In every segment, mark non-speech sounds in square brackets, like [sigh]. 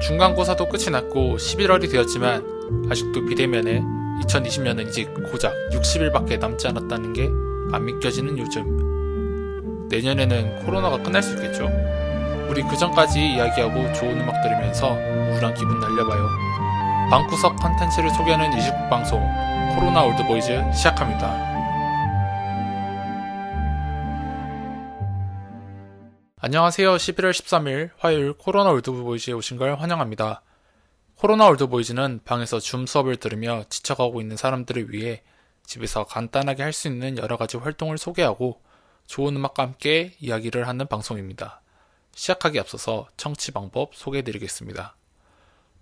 중간고사도 끝이 났고 11월이 되었지만 아직도 비대면에 2020년은 이제 고작 60일밖에 남지 않았다는 게 안 믿겨지는 요즘. 내년에는 코로나가 끝날 수 있겠죠? 우리 그 전까지 이야기하고 좋은 음악 들으면서 우울한 기분 날려봐요. 방구석 컨텐츠를 소개하는 29 방송 코로나 올드보이즈 시작합니다. 안녕하세요. 11월 13일 화요일 코로나 올드보이즈에 오신 걸 환영합니다. 코로나 올드보이즈는 방에서 줌 수업을 들으며 지쳐가고 있는 사람들을 위해 집에서 간단하게 할 수 있는 여러 가지 활동을 소개하고 좋은 음악과 함께 이야기를 하는 방송입니다. 시작하기 앞서서 청취 방법 소개해드리겠습니다.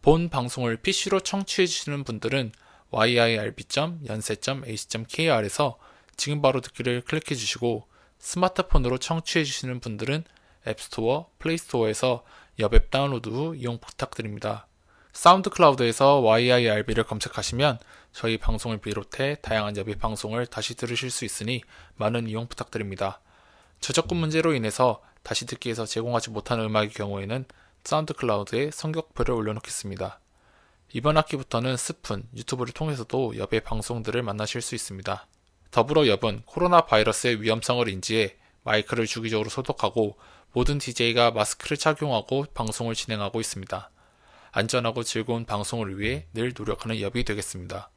본 방송을 PC로 청취해주시는 분들은 yirb.연세.ac.kr에서 지금 바로 듣기를 클릭해주시고 스마트폰으로 청취해주시는 분들은 앱스토어, 플레이스토어에서 엽 앱 다운로드 후 이용 부탁드립니다. 사운드 클라우드에서 YIRB를 검색하시면 저희 방송을 비롯해 다양한 엽의 방송을 다시 들으실 수 있으니 많은 이용 부탁드립니다. 저작권 문제로 인해서 다시 듣기에서 제공하지 못하는 음악의 경우에는 사운드 클라우드에 선곡표를 올려놓겠습니다. 이번 학기부터는 스푼, 유튜브를 통해서도 엽의 방송들을 만나실 수 있습니다. 더불어 엽은 코로나 바이러스의 위험성을 인지해 마이크를 주기적으로 소독하고 모든 DJ가 마스크를 착용하고 방송을 진행하고 있습니다. 안전하고 즐거운 방송을 위해 늘 노력하는 엽이 되겠습니다.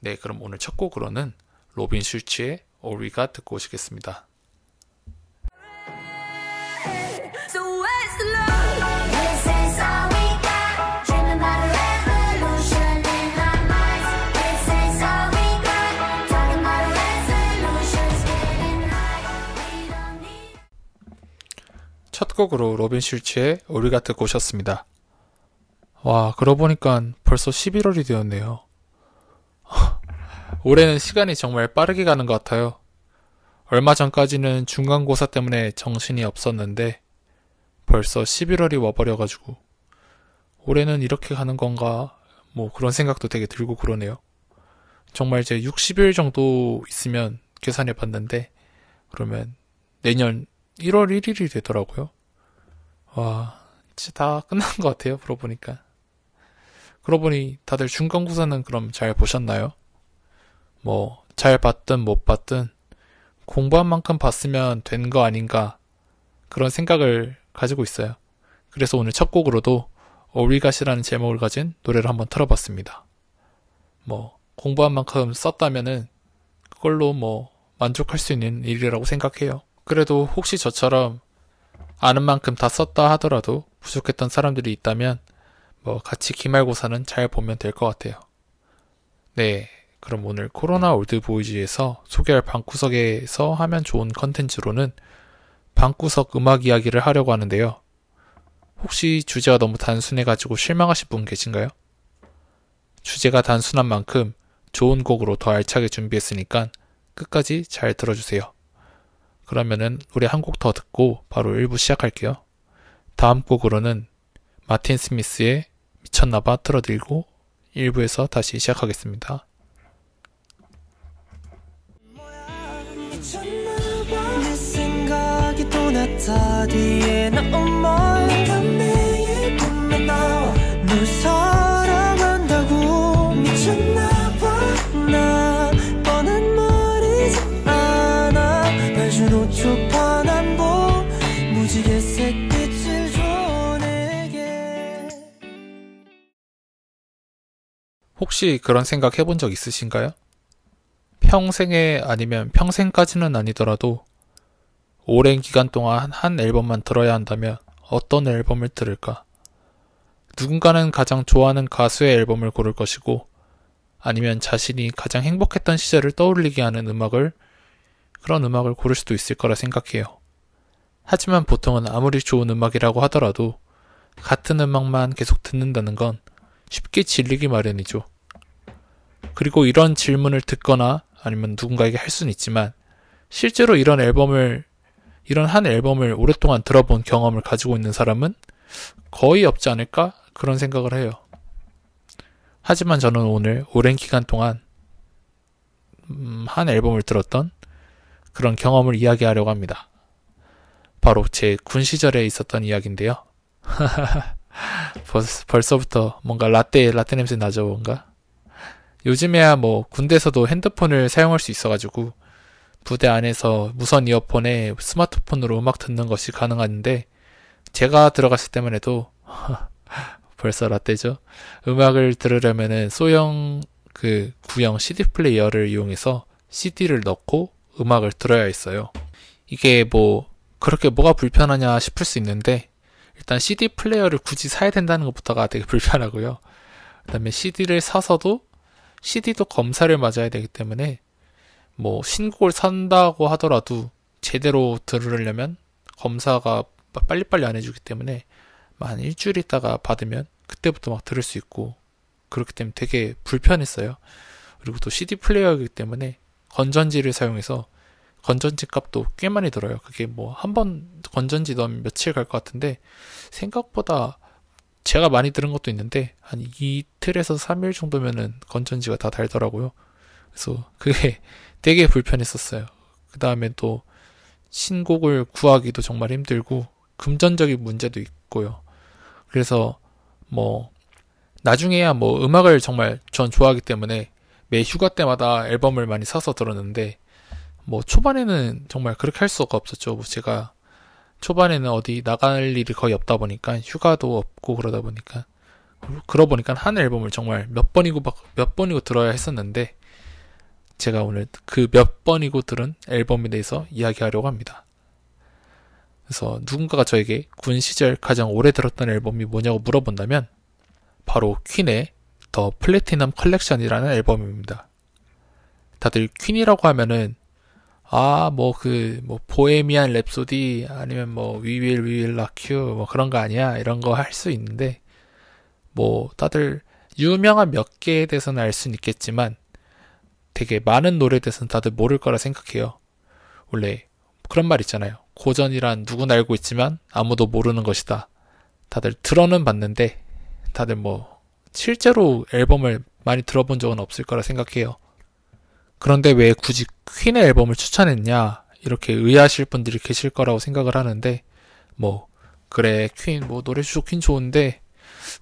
네, 그럼 오늘 첫 곡으로는 로빈 슐츠의 All We Got 듣고 오시겠습니다. 첫 곡으로 로빈 슐츠의 All We Got 듣고 오셨습니다. 와, 그러고 보니까 벌써 11월이 되었네요. [laughs] 올해는 시간이 정말 빠르게 가는 것 같아요. 얼마 전까지는 중간고사 때문에 정신이 없었는데 벌써 11월이 와버려가지고 올해는 이렇게 가는 건가 뭐 그런 생각도 되게 들고 그러네요. 정말 이제 60일 정도 있으면 계산해 봤는데 그러면 내년 1월 1일이 되더라고요. 와, 진짜 다 끝난 것 같아요. 그러고 보니까. 그러고 보니 다들 중간고사는 그럼 잘 보셨나요? 뭐, 잘 봤든 못 봤든 공부한 만큼 봤으면 된 거 아닌가 그런 생각을 가지고 있어요. 그래서 오늘 첫 곡으로도 오리갓이라는 제목을 가진 노래를 한번 틀어봤습니다. 뭐, 공부한 만큼 썼다면은 그걸로 뭐 만족할 수 있는 일이라고 생각해요. 그래도 혹시 저처럼 아는 만큼 다 썼다 하더라도 부족했던 사람들이 있다면 뭐 같이 기말고사는 잘 보면 될 것 같아요. 네. 그럼 오늘 코로나 올드보이즈에서 소개할 방구석에서 하면 좋은 컨텐츠로는 방구석 음악 이야기를 하려고 하는데요. 혹시 주제가 너무 단순해가지고 실망하신 분 계신가요? 주제가 단순한 만큼 좋은 곡으로 더 알차게 준비했으니까 끝까지 잘 들어주세요. 그러면은 노래 한곡 더 듣고 바로 1부 시작할게요. 다음 곡으로는 마틴 스미스의 미쳤나봐 틀어드리고 1부에서 다시 시작하겠습니다. 나타 뒤에 혹시 그런 생각 해본 적 있으신가요? 평생에 아니면 평생까지는 아니더라도 오랜 기간 동안 한 앨범만 들어야 한다면 어떤 앨범을 들을까? 누군가는 가장 좋아하는 가수의 앨범을 고를 것이고 아니면 자신이 가장 행복했던 시절을 떠올리게 하는 음악을 그런 음악을 고를 수도 있을 거라 생각해요. 하지만 보통은 아무리 좋은 음악이라고 하더라도 같은 음악만 계속 듣는다는 건 쉽게 질리기 마련이죠. 그리고 이런 질문을 듣거나 아니면 누군가에게 할 수는 있지만 실제로 이런 앨범을 이런 한 앨범을 오랫동안 들어본 경험을 가지고 있는 사람은 거의 없지 않을까 그런 생각을 해요. 하지만 저는 오늘 오랜 기간 동안 음, 한 앨범을 들었던 그런 경험을 이야기하려고 합니다. 바로 제 군 시절에 있었던 이야기인데요. [laughs] 벌써, 벌써부터 뭔가 라떼 라떼 냄새 나죠 뭔가 요즘에야 뭐 군대에서도 핸드폰을 사용할 수 있어가지고 부대 안에서 무선 이어폰에 스마트폰으로 음악 듣는 것이 가능한데 제가 들어갔을 때만 해도 [laughs] 벌써 라떼죠 음악을 들으려면은 소형 그 구형 CD 플레이어를 이용해서 CD를 넣고 음악을 들어야 했어요 이게 뭐 그렇게 뭐가 불편하냐 싶을 수 있는데 일단 CD 플레이어를 굳이 사야 된다는 것부터가 되게 [laughs] 불편하고요. 그다음에 CD를 사서도 CD도 검사를 맞아야 되기 때문에 뭐 신곡을 산다고 하더라도 제대로 들으려면 검사가 빨리빨리 안 해주기 때문에 한 일주일 있다가 받으면 그때부터 막 들을 수 있고 그렇기 때문에 되게 불편했어요. 그리고 또 CD 플레이어이기 때문에 건전지를 사용해서 건전지 값도 꽤 많이 들어요. 그게 뭐 한 번 건전지 넣으면 며칠 갈 것 같은데 생각보다 제가 많이 들은 것도 있는데 한 이틀에서 3일 정도면은 건전지가 다 달더라고요. 그래서 그게 [laughs] 되게 불편했었어요. 그 다음에 또 신곡을 구하기도 정말 힘들고 금전적인 문제도 있고요. 그래서 뭐 나중에야 뭐 음악을 정말 전 좋아하기 때문에 매 휴가 때마다 앨범을 많이 사서 들었는데 뭐 초반에는 정말 그렇게 할 수가 없었죠. 뭐 제가 초반에는 어디 나갈 일이 거의 없다 보니까 휴가도 없고 그러다 보니까 그러다 보니까 한 앨범을 정말 몇 번이고 막- 몇 번이고 들어야 했었는데 제가 오늘 그 몇 번이고 들은 앨범에 대해서 이야기하려고 합니다. 그래서 누군가가 저에게 군 시절 가장 오래 들었던 앨범이 뭐냐고 물어본다면 바로 퀸의 The Platinum Collection이라는 앨범입니다. 다들 퀸이라고 하면은 아, 뭐, 그, 뭐, Bohemian Rhapsody, 아니면 뭐, Will Rock You, 뭐, 그런 거 아니야? 이런 거 할 수 있는데, 뭐, 다들 유명한 몇 개에 대해서는 알 수는 있겠지만, 되게 많은 노래에 대해서는 다들 모를 거라 생각해요. 원래, 그런 말 있잖아요. 고전이란 누구나 알고 있지만, 아무도 모르는 것이다. 다들 들어는 봤는데, 다들 뭐, 실제로 앨범을 많이 들어본 적은 없을 거라 생각해요. 그런데 왜 굳이 퀸의 앨범을 추천했냐? 이렇게 의아하실 분들이 계실 거라고 생각을 하는데 뭐 그래 퀸 뭐 노래 좋긴 좋은데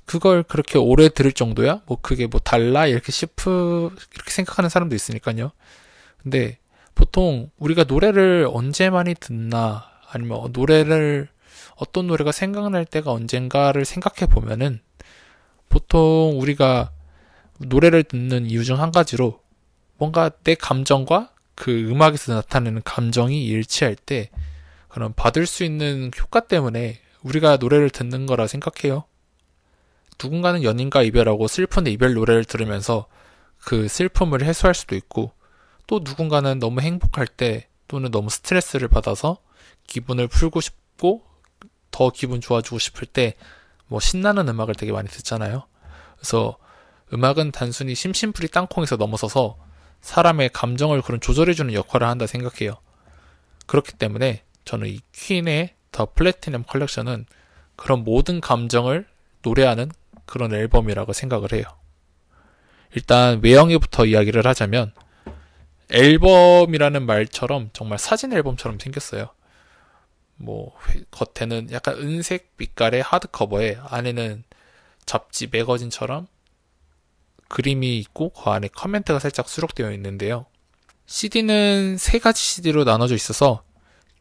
그걸 그렇게 오래 들을 정도야? 뭐 그게 뭐 달라? 이렇게 싶으 이렇게 생각하는 사람도 있으니까요. 근데 보통 우리가 노래를 언제 많이 듣나? 아니면 노래를 어떤 노래가 생각날 때가 언젠가를 생각해 보면은 보통 우리가 노래를 듣는 이유 중 한 가지로 뭔가 내 감정과 그 음악에서 나타내는 감정이 일치할 때 그런 받을 수 있는 효과 때문에 우리가 노래를 듣는 거라 생각해요. 누군가는 연인과 이별하고 슬픈 이별 노래를 들으면서 그 슬픔을 해소할 수도 있고 또 누군가는 너무 행복할 때 또는 너무 스트레스를 받아서 기분을 풀고 싶고 더 기분 좋아지고 싶을 때 뭐 신나는 음악을 되게 많이 듣잖아요. 그래서 음악은 단순히 심심풀이 땅콩에서 넘어서서 사람의 감정을 그런 조절해주는 역할을 한다 생각해요. 그렇기 때문에 저는 이 퀸의 더 플래티넘 컬렉션은 그런 모든 감정을 노래하는 그런 앨범이라고 생각을 해요. 일단 외형에부터 이야기를 하자면 앨범이라는 말처럼 정말 사진 앨범처럼 생겼어요. 뭐 회- 겉에는 약간 은색 빛깔의 하드 커버에 안에는 잡지 매거진처럼 그림이 있고 그 안에 커멘트가 살짝 수록되어 있는데요. CD는 세 가지 CD로 나눠져 있어서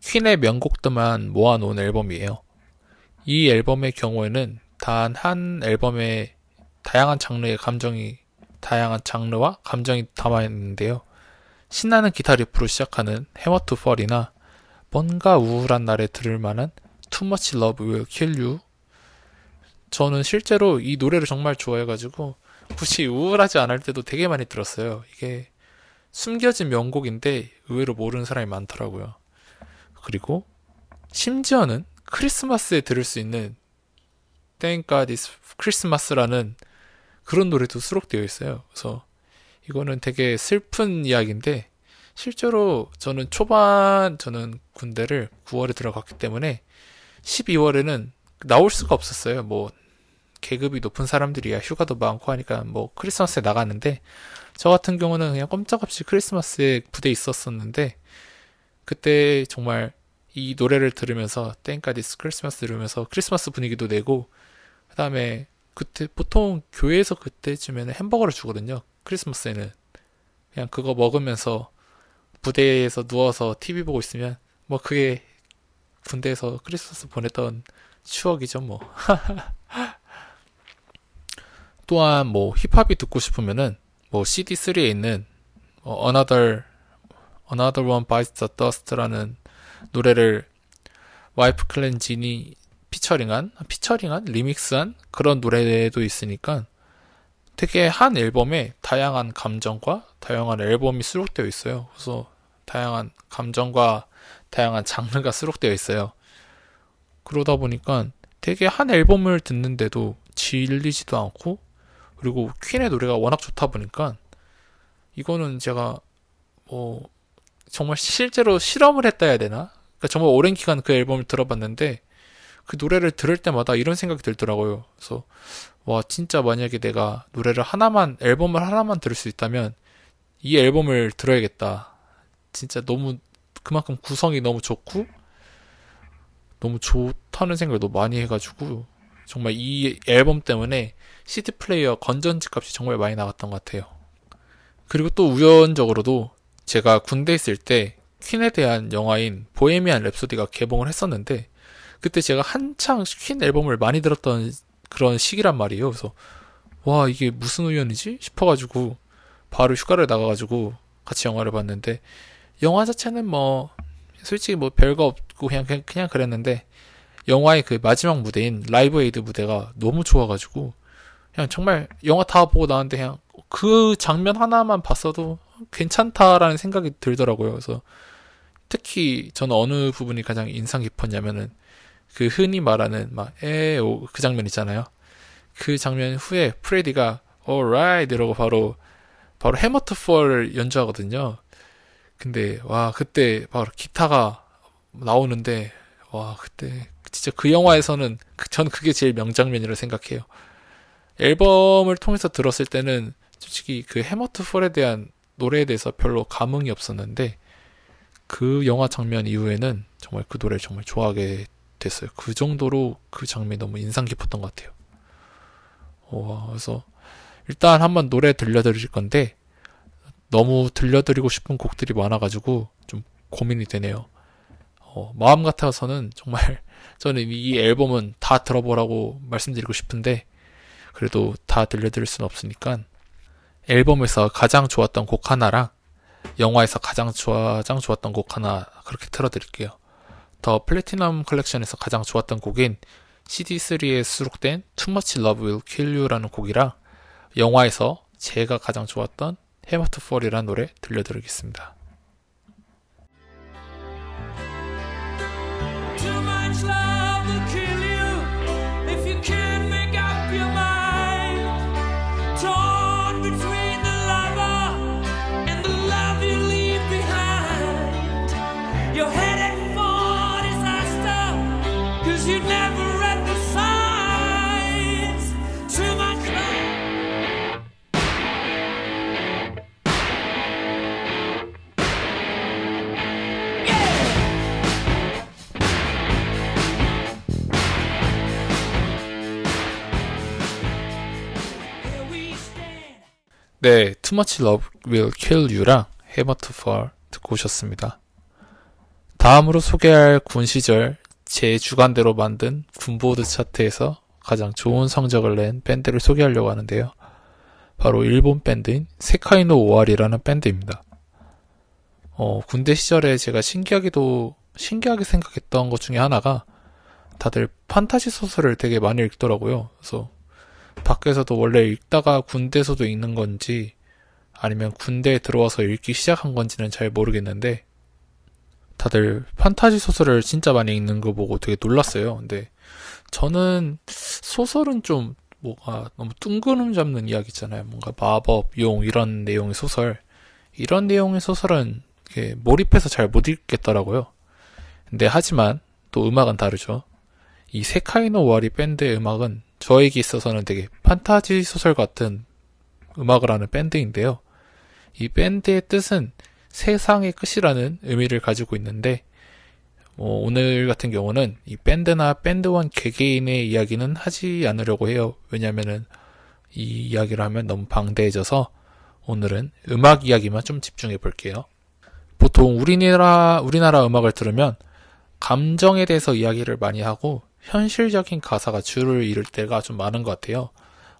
퀸의 명곡들만 모아놓은 앨범이에요. 이 앨범의 경우에는 단 한 앨범에 다양한 장르의 감정이 다양한 장르와 감정이 담아 있는데요. 신나는 기타 리프로 시작하는 Hammer to Fall이나 뭔가 우울한 날에 들을 만한 Too Much Love Will Kill You 저는 실제로 이 노래를 정말 좋아해가지고 굳이 우울하지 않을 때도 되게 많이 들었어요. 이게 숨겨진 명곡인데 의외로 모르는 사람이 많더라고요. 그리고 심지어는 크리스마스에 들을 수 있는 Thank God It's Christmas라는 그런 노래도 수록되어 있어요. 그래서 이거는 되게 슬픈 이야기인데 실제로 저는 초반 저는 군대를 9월에 들어갔기 때문에 12월에는 나올 수가 없었어요. 뭐 계급이 높은 사람들이야 휴가도 많고 하니까 뭐 크리스마스에 나갔는데 저 같은 경우는 그냥 꼼짝없이 크리스마스에 부대에 있었었는데 그때 정말 이 노래를 들으면서 Thank God It's Christmas 들으면서 크리스마스 분위기도 내고 그다음에 그때 보통 교회에서 그때쯤에는 햄버거를 주거든요. 크리스마스에는 그냥 그거 먹으면서 부대에서 누워서 TV 보고 있으면 뭐 그게 군대에서 크리스마스 보냈던 추억이죠 뭐. [laughs] 또한 뭐 힙합이 듣고 싶으면은 뭐 CD3에 있는 어, Another Another One Bites the Dust라는 노래를 와이프 클렌진이 피처링한 피처링한 리믹스한 그런 노래도 있으니까 되게 한 앨범에 다양한 감정과 다양한 앨범이 수록되어 있어요. 그래서 다양한 감정과 다양한 장르가 수록되어 있어요. 그러다 보니까 되게 한 앨범을 듣는데도 질리지도 않고 그리고 퀸의 노래가 워낙 좋다 보니까 이거는 제가 뭐 정말 실제로 실험을 했다 해야 되나? 그러니까 정말 오랜 기간 그 앨범을 들어봤는데 그 노래를 들을 때마다 이런 생각이 들더라고요. 그래서 와 진짜 만약에 내가 노래를 하나만 앨범을 하나만 들을 수 있다면 이 앨범을 들어야겠다. 진짜 너무 그만큼 구성이 너무 좋고 너무 좋다는 생각을 너무 많이 해가지고 정말 이 앨범 때문에 CD 플레이어 건전지 값이 정말 많이 나갔던 것 같아요. 그리고 또 우연적으로도 제가 군대 있을 때 퀸에 대한 영화인 보헤미안 랩소디가 개봉을 했었는데 그때 제가 한창 퀸 앨범을 많이 들었던 그런 시기란 말이에요. 그래서 와 이게 무슨 우연이지 싶어가지고 바로 휴가를 나가가지고 같이 영화를 봤는데 영화 자체는 뭐 솔직히 뭐 별거 없고 그냥 그냥, 그냥 그랬는데 영화의 그 마지막 무대인 Live Aid 무대가 너무 좋아가지고 그냥 정말 영화 다 보고 나왔는데 그냥 그 장면 하나만 봤어도 괜찮다라는 생각이 들더라고요. 그래서 특히 저는 어느 부분이 가장 인상 깊었냐면은 그 흔히 말하는 막 에오 그 장면 있잖아요. 그 장면 후에 프레디가 alright 이러고 바로 바로 Hammer to Fall을 연주하거든요. 근데 와 그때 바로 기타가 나오는데 와 그때 진짜 그 영화에서는 그- 전 그게 제일 명장면이라 생각해요. 앨범을 통해서 들었을 때는 솔직히 그 해머트 폴에 대한 노래에 대해서 별로 감흥이 없었는데 그 영화 장면 이후에는 정말 그 노래를 정말 좋아하게 됐어요. 그 정도로 그 장면이 너무 인상 깊었던 것 같아요. 와, 그래서 일단 한번 노래 들려드릴 건데 너무 들려드리고 싶은 곡들이 많아가지고 좀 고민이 되네요. 어, 마음 같아서는 정말 [laughs] 저는 이 앨범은 다 들어보라고 말씀드리고 싶은데 그래도 다 들려드릴 수는 없으니까 앨범에서 가장 좋았던 곡 하나랑 영화에서 가장 좋아, 가장 좋았던 곡 하나 그렇게 틀어드릴게요. 더 플래티넘 컬렉션에서 가장 좋았던 곡인 CD3에 수록된 Too Much Love Will Kill You라는 곡이랑 영화에서 제가 가장 좋았던 해머트 폴이라는 노래 들려드리겠습니다. 네, Too Much Love Will Kill You랑 Hammer to Fall 듣고 오셨습니다. 다음으로 소개할 군 시절 제 주관대로 만든 군보드 차트에서 가장 좋은 성적을 낸 밴드를 소개하려고 하는데요. 바로 일본 밴드인 세카이노 오와리라는 밴드입니다. 어, 군대 시절에 제가 신기하게도 신기하게 생각했던 것 중에 하나가 다들 판타지 소설을 되게 많이 읽더라고요. 그래서 밖에서도 원래 읽다가 군대에서도 읽는 건지 아니면 군대에 들어와서 읽기 시작한 건지는 잘 모르겠는데 다들 판타지 소설을 진짜 많이 읽는 거 보고 되게 놀랐어요. 근데 저는 소설은 좀 뭐가 너무 뜬구름 잡는 이야기 있잖아요. 뭔가 마법, 용 이런 내용의 소설 이런 내용의 소설은 몰입해서 잘 못 읽겠더라고요. 근데 하지만 또 음악은 다르죠. 이 세카이노 와리 밴드의 음악은 저에게 있어서는 되게 판타지 소설 같은 음악을 하는 밴드인데요. 이 밴드의 뜻은 세상의 끝이라는 의미를 가지고 있는데, 어, 오늘 같은 경우는 이 밴드나 밴드원 개개인의 이야기는 하지 않으려고 해요. 왜냐면은 이 이야기를 하면 너무 방대해져서 오늘은 음악 이야기만 좀 집중해 볼게요. 보통 우리나라, 우리나라 음악을 들으면 감정에 대해서 이야기를 많이 하고 현실적인 가사가 주를 이룰 때가 좀 많은 것 같아요.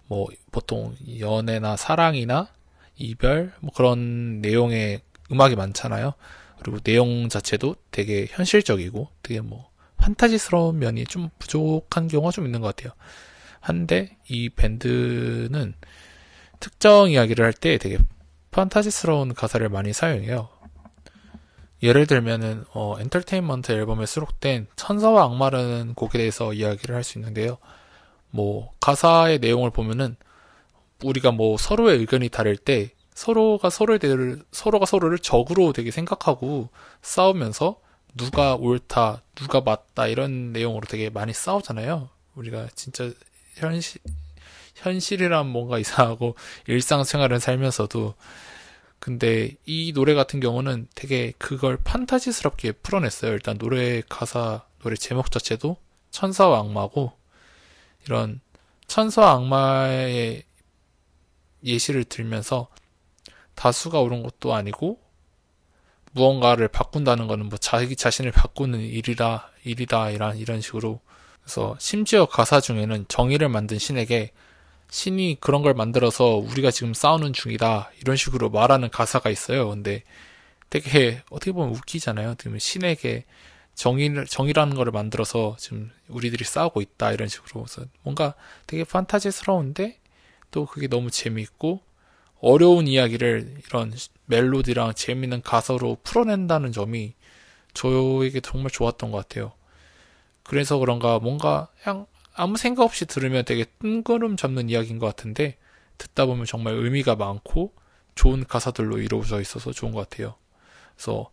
뭐 보통 연애나 사랑이나 이별 뭐 그런 내용의 음악이 많잖아요. 그리고 내용 자체도 되게 현실적이고 되게 뭐 판타지스러운 면이 좀 부족한 경우가 좀 있는 것 같아요. 한데 이 밴드는 특정 이야기를 할 때 되게 판타지스러운 가사를 많이 사용해요. 예를 들면은 어, 엔터테인먼트 앨범에 수록된 천사와 악마라는 곡에 대해서 이야기를 할 수 있는데요. 뭐 가사의 내용을 보면은 우리가 뭐 서로의 의견이 다를 때 서로가 서로에 대해 서로가 서로를 적으로 되게 생각하고 싸우면서 누가 옳다, 누가 맞다 이런 내용으로 되게 많이 싸우잖아요. 우리가 진짜 현실 현실이란 뭔가 이상하고 [laughs] 일상생활을 살면서도 근데 이 노래 같은 경우는 되게 그걸 판타지스럽게 풀어냈어요. 일단 노래 가사, 노래 제목 자체도 천사와 악마고 이런 천사와 악마의 예시를 들면서 다수가 옳은 것도 아니고 무언가를 바꾼다는 거는 뭐 자기 자신을 바꾸는 일이라 일이다 이런 이런 식으로 그래서 심지어 가사 중에는 정의를 만든 신에게 신이 그런 걸 만들어서 우리가 지금 싸우는 중이다 이런 식으로 말하는 가사가 있어요. 근데 되게 어떻게 보면 웃기잖아요. 신에게 정의를 정의라는 거를 만들어서 지금 우리들이 싸우고 있다 이런 식으로 그래서 뭔가 되게 판타지스러운데 또 그게 너무 재미있고 어려운 이야기를 이런 멜로디랑 재미있는 가사로 풀어낸다는 점이 저에게 정말 좋았던 것 같아요. 그래서 그런가 뭔가 그냥 아무 생각 없이 들으면 되게 뜬구름 잡는 이야기인 것 같은데 듣다 보면 정말 의미가 많고 좋은 가사들로 이루어져 있어서 좋은 것 같아요. 그래서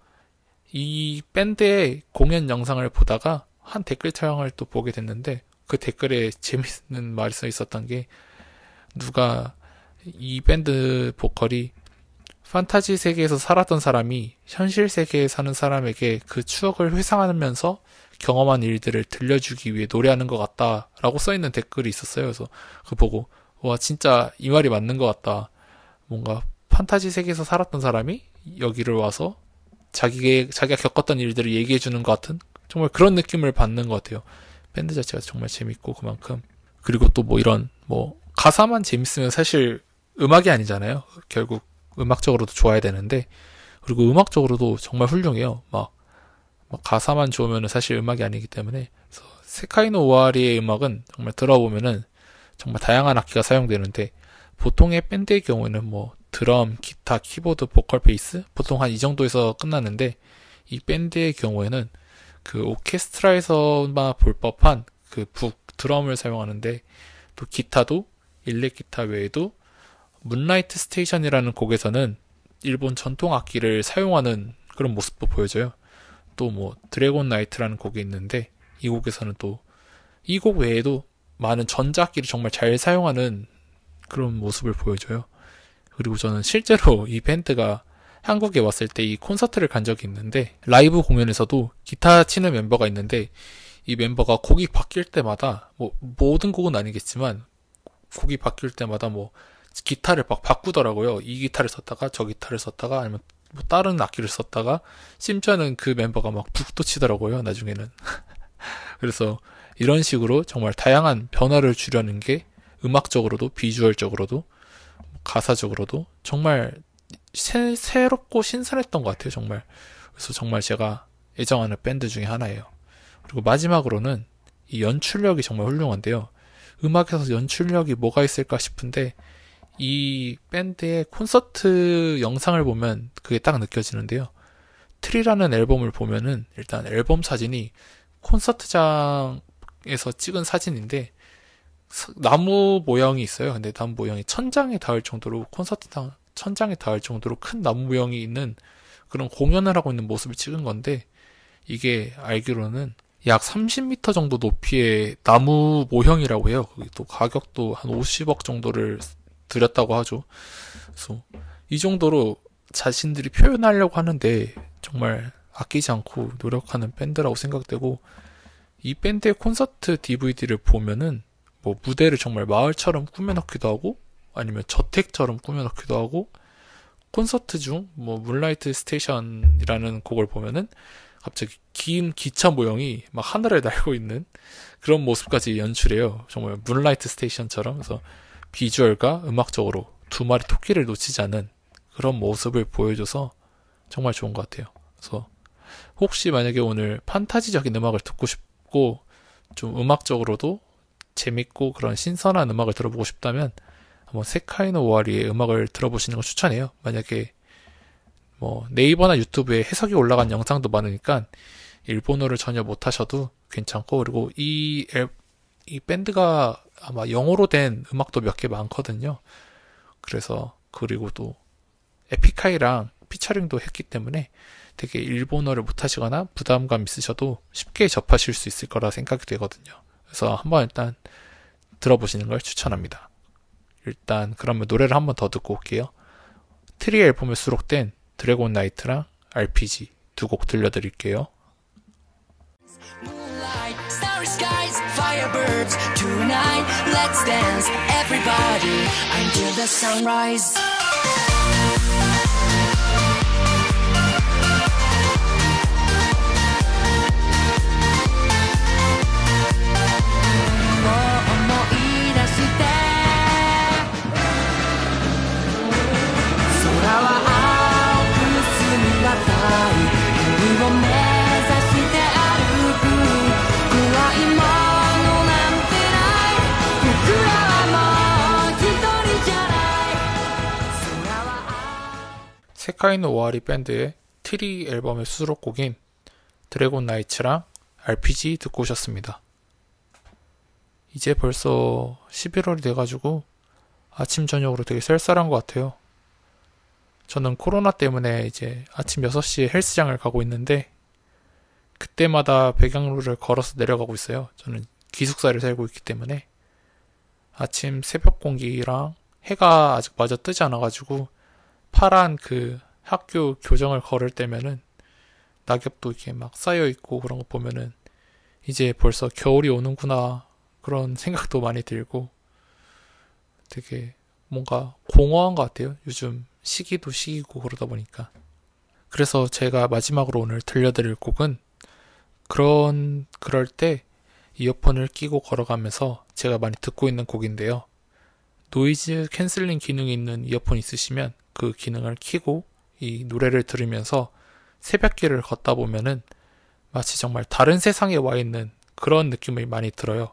이 밴드의 공연 영상을 보다가 한 댓글창을 또 보게 됐는데 그 댓글에 [laughs] 재밌는 말이 써 있었던 게 누가 이 밴드 보컬이 판타지 세계에서 살았던 사람이 현실 세계에 사는 사람에게 그 추억을 회상하면서 경험한 일들을 들려주기 위해 노래하는 것 같다라고 써 있는 댓글이 있었어요. 그래서 그 보고 와 진짜 이 말이 맞는 것 같다. 뭔가 판타지 세계에서 살았던 사람이 여기를 와서 자기 자기가 겪었던 일들을 얘기해 주는 것 같은 정말 그런 느낌을 받는 것 같아요. 밴드 자체가 정말 재밌고 그만큼 그리고 또 뭐 이런 뭐 가사만 재밌으면 사실 음악이 아니잖아요. 결국 음악적으로도 좋아야 되는데 그리고 음악적으로도 정말 훌륭해요. 막, 막 가사만 좋으면 사실 음악이 아니기 때문에 그래서 세카이노 오아리의 음악은 정말 들어보면은 정말 다양한 악기가 사용되는데 보통의 밴드의 경우에는 뭐 드럼, 기타, 키보드, 보컬, 베이스 보통 한 이 정도에서 끝나는데 이 밴드의 경우에는 그 오케스트라에서만 볼 법한 그 북 드럼을 사용하는데 또 기타도 일렉 기타 외에도 Moonlight Station이라는 곡에서는 일본 전통 악기를 사용하는 그런 모습도 보여져요. 또 뭐 Dragon Night라는 곡이 있는데 이 곡에서는 또 이 곡 외에도 많은 전자악기를 정말 잘 사용하는 그런 모습을 보여줘요. 그리고 저는 실제로 이 밴드가 한국에 왔을 때 이 콘서트를 간 적이 있는데 라이브 공연에서도 기타 치는 멤버가 있는데 이 멤버가 곡이 바뀔 때마다 뭐 모든 곡은 아니겠지만 곡이 바뀔 때마다 뭐 기타를 막 바꾸더라고요. 이 기타를 썼다가 저 기타를 썼다가 아니면 뭐 다른 악기를 썼다가 심지어는 그 멤버가 막 북도 치더라고요. 나중에는. [laughs] 그래서 이런 식으로 정말 다양한 변화를 주려는 게 음악적으로도 비주얼적으로도 가사적으로도 정말 새, 새롭고 신선했던 것 같아요. 정말. 그래서 정말 제가 애정하는 밴드 중에 하나예요. 그리고 마지막으로는 이 연출력이 정말 훌륭한데요. 음악에서 연출력이 뭐가 있을까 싶은데 이 밴드의 콘서트 영상을 보면 그게 딱 느껴지는데요. 트리라는 앨범을 보면은 일단 앨범 사진이 콘서트장에서 찍은 사진인데 서- 나무 모형이 있어요. 근데 나무 모형이 천장에 닿을 정도로 콘서트장 천장에 닿을 정도로 큰 나무 모형이 있는 그런 공연을 하고 있는 모습을 찍은 건데 이게 알기로는 약 30m 정도 높이의 나무 모형이라고 해요. 또 가격도 한 50억 정도를 들였다고 하죠. 그래서 이 정도로 자신들이 표현하려고 하는데 정말 아끼지 않고 노력하는 밴드라고 생각되고 이 밴드의 콘서트 DVD를 보면은 뭐 무대를 정말 마을처럼 꾸며놓기도 하고 아니면 저택처럼 꾸며놓기도 하고 콘서트 중 뭐 Moonlight Station이라는 곡을 보면은 갑자기 긴 기차 모형이 막 하늘을 [laughs] 날고 있는 그런 모습까지 연출해요. 정말 Moonlight Station처럼 그래서 비주얼과 음악적으로 두 마리 토끼를 놓치지 않은 그런 모습을 보여줘서 정말 좋은 것 같아요. 그래서 혹시 만약에 오늘 판타지적인 음악을 듣고 싶고 좀 음악적으로도 재밌고 그런 신선한 음악을 들어보고 싶다면 한번 세카이노 오아리의 음악을 들어보시는 걸 추천해요. 만약에 뭐 네이버나 유튜브에 해석이 올라간 영상도 많으니까 일본어를 전혀 못하셔도 괜찮고 그리고 이, 앨- 이 밴드가 아마 영어로 된 음악도 몇 개 많거든요. 그래서 그리고 또 에픽하이랑 피처링도 했기 때문에 되게 일본어를 못하시거나 부담감 있으셔도 쉽게 접하실 수 있을 거라 생각이 되거든요. 그래서 한번 일단 들어보시는 걸 추천합니다. 일단 그러면 노래를 한번 더 듣고 올게요. 트리 앨범에 수록된 Dragon Night랑 RPG 두 곡 들려드릴게요. Moonlight, firebirds. Tonight, let's dance, everybody, until the sunrise. 세카이노 오와리 밴드의 트리 앨범의 수록곡인 Dragon Night랑 RPG 듣고 오셨습니다. 이제 벌써 11월이 돼가지고 아침 저녁으로 되게 쌀쌀한 것 같아요. 저는 코로나 때문에 이제 아침 6시에 헬스장을 가고 있는데 그때마다 백양로를 걸어서 내려가고 있어요. 저는 기숙사를 살고 있기 때문에 아침 새벽 공기랑 해가 아직 마저 뜨지 않아가지고 파란 그 학교 교정을 걸을 때면은 낙엽도 이렇게 막 쌓여 있고 그런 거 보면은 이제 벌써 겨울이 오는구나 그런 [laughs] 생각도 많이 들고 되게 뭔가 공허한 것 같아요. 요즘 시기도 시기고 그러다 보니까. 그래서 제가 마지막으로 오늘 들려드릴 곡은 그런 그럴 때 이어폰을 끼고 걸어가면서 제가 많이 듣고 있는 곡인데요. noise canceling 기능이 있는 이어폰 있으시면 그 기능을 켜고 이 노래를 들으면서 새벽길을 걷다 보면은 마치 정말 다른 세상에 와 있는 그런 느낌이 많이 들어요.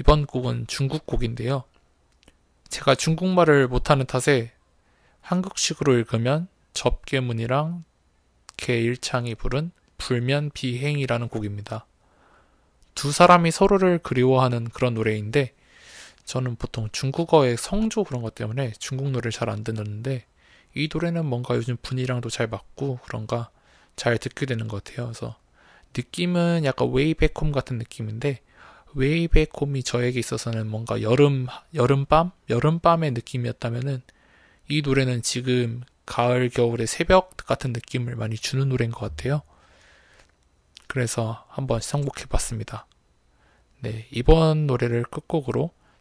이번 곡은 중국 곡인데요. 제가 중국말을 못하는 탓에 한국식으로 읽으면 접개문이랑 개일창이 부른 불면 비행이라는 곡입니다. 두 사람이 서로를 그리워하는 그런 노래인데 저는 보통 중국어의 성조 그런 것 때문에 중국 노래를 잘 안 듣는데 이 노래는 뭔가 요즘 분위기랑도 잘 맞고 그런가 잘 듣게 되는 것 같아요. 그래서 느낌은 약간 Way Back Home 같은 느낌인데 Way Back Home이 저에게 있어서는 뭔가 여름 여름밤 여름밤의 느낌이었다면은 이 노래는 지금 가을 겨울의 새벽 같은 느낌을 많이 주는 노래인 것 같아요. 그래서 한번 선곡해봤습니다. 네 이번 노래를 끝곡으로